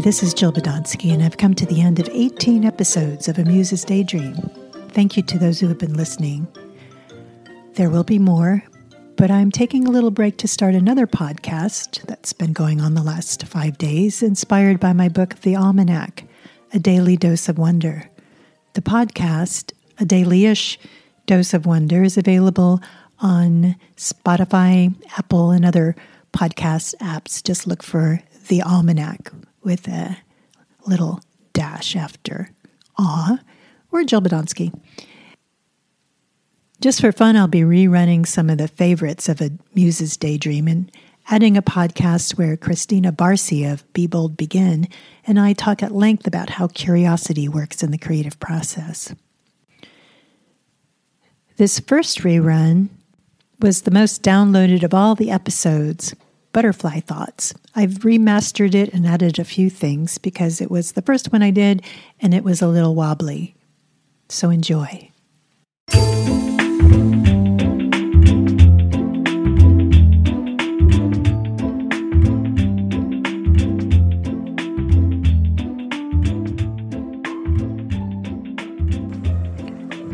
Hi, this is Jill Badonsky, and I've come to the end of 18 episodes of A Muse's Daydream. Thank you to those who have been listening. There will be more, but I'm taking a little break to start another podcast that's been going on the last five days, inspired by my book, The Awe-manac A Daily Dose of Wonder. The podcast, A Daily ish Dose of Wonder, is available on Spotify, Apple, and other podcast apps. Just look for The Awe-manac with a little dash after awe or Jill Badonsky. Just for fun, I'll be rerunning some of the favorites of a Muse's Daydream and adding a podcast where Christina Barcy of Be Bold Begin and I talk at length about how curiosity works in the creative process. This first rerun was the most downloaded of all the episodes Butterfly Thoughts. I've remastered it and added a few things because it was the first one I did and it was a little wobbly. So enjoy.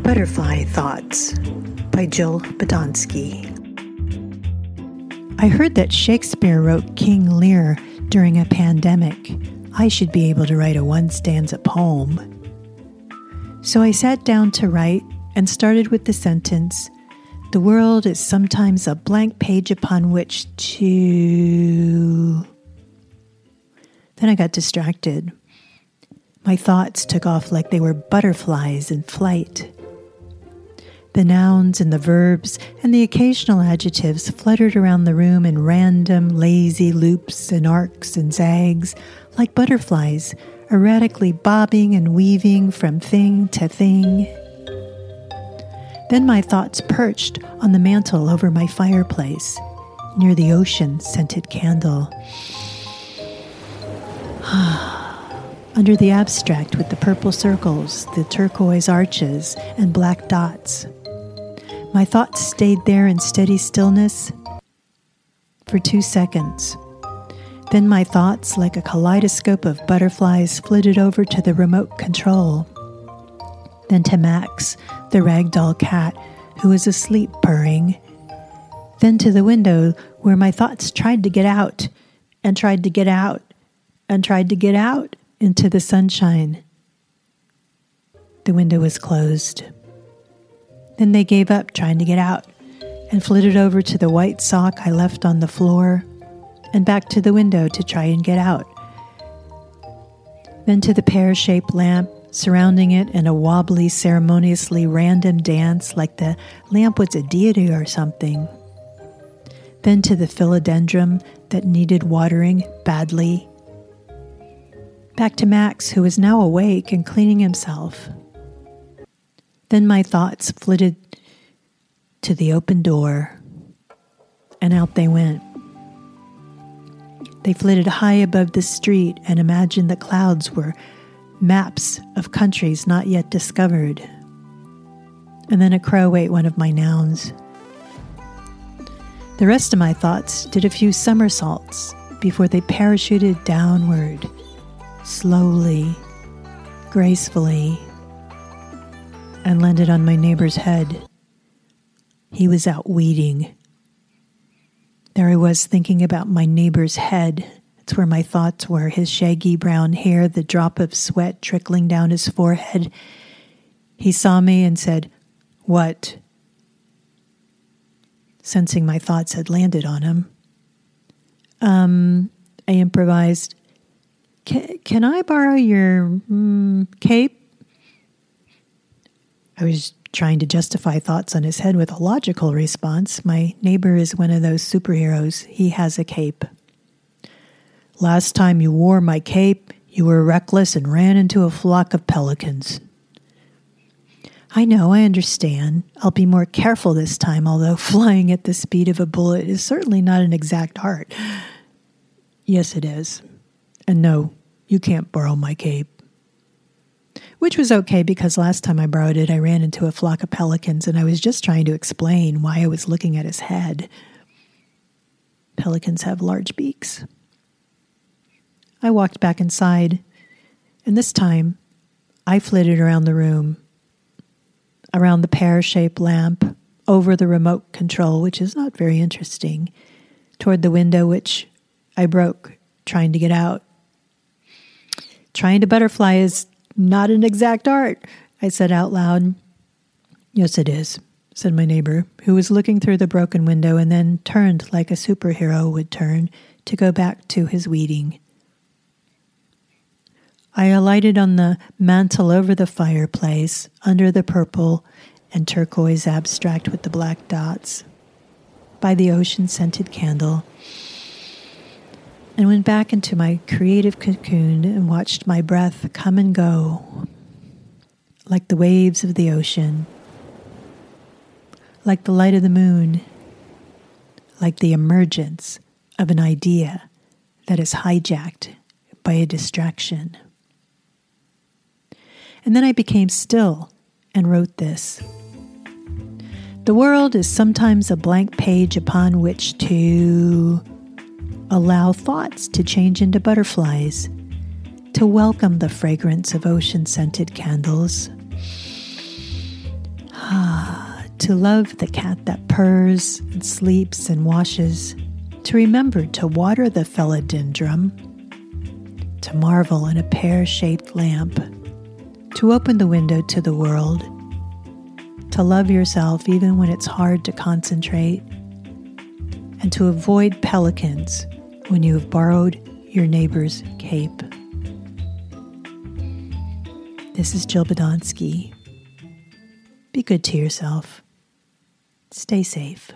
Butterfly Thoughts by Jill Badonsky. I heard that Shakespeare wrote King Lear during a pandemic. I should be able to write a one stanza poem. So I sat down to write and started with the sentence The world is sometimes a blank page upon which to. Then I got distracted. My thoughts took off like they were butterflies in flight. The nouns and the verbs and the occasional adjectives fluttered around the room in random, lazy loops and arcs and zags, like butterflies, erratically bobbing and weaving from thing to thing. Then my thoughts perched on the mantel over my fireplace, near the ocean scented candle. Under the abstract with the purple circles, the turquoise arches, and black dots. My thoughts stayed there in steady stillness for two seconds. Then my thoughts, like a kaleidoscope of butterflies, flitted over to the remote control. Then to Max, the ragdoll cat, who was asleep purring. Then to the window where my thoughts tried to get out and tried to get out and tried to get out into the sunshine. The window was closed. Then they gave up trying to get out and flitted over to the white sock I left on the floor and back to the window to try and get out. Then to the pear shaped lamp surrounding it in a wobbly, ceremoniously random dance like the lamp was a deity or something. Then to the philodendron that needed watering badly. Back to Max, who was now awake and cleaning himself. Then my thoughts flitted to the open door, and out they went. They flitted high above the street and imagined the clouds were maps of countries not yet discovered. And then a crow ate one of my nouns. The rest of my thoughts did a few somersaults before they parachuted downward, slowly, gracefully and landed on my neighbor's head. He was out weeding. There I was thinking about my neighbor's head. It's where my thoughts were his shaggy brown hair, the drop of sweat trickling down his forehead. He saw me and said, What? Sensing my thoughts had landed on him. Um, I improvised, Can I borrow your mm, cape? I was trying to justify thoughts on his head with a logical response. My neighbor is one of those superheroes. He has a cape. Last time you wore my cape, you were reckless and ran into a flock of pelicans. I know, I understand. I'll be more careful this time, although flying at the speed of a bullet is certainly not an exact art. Yes, it is. And no, you can't borrow my cape which was okay because last time I borrowed it, I ran into a flock of pelicans and I was just trying to explain why I was looking at his head. Pelicans have large beaks. I walked back inside, and this time I flitted around the room, around the pear shaped lamp, over the remote control, which is not very interesting, toward the window, which I broke trying to get out. Trying to butterfly is not an exact art, I said out loud. Yes, it is, said my neighbor, who was looking through the broken window and then turned like a superhero would turn to go back to his weeding. I alighted on the mantel over the fireplace, under the purple and turquoise abstract with the black dots, by the ocean scented candle, and went back into my creative cocoon and watched my breath come and go like the waves of the ocean, like the light of the moon, like the emergence of an idea that is hijacked by a distraction. And then I became still and wrote this. The world is sometimes a blank page upon which to allow thoughts to change into butterflies, to welcome the fragrance of ocean scented candles, ah, to love the cat that purrs and sleeps and washes, to remember to water the philodendron, to marvel in a pear shaped lamp to open the window to the world, to love yourself even when it's hard to concentrate, and to avoid pelicans when you have borrowed your neighbor's cape. This is Jill Badonsky. Be good to yourself. Stay safe.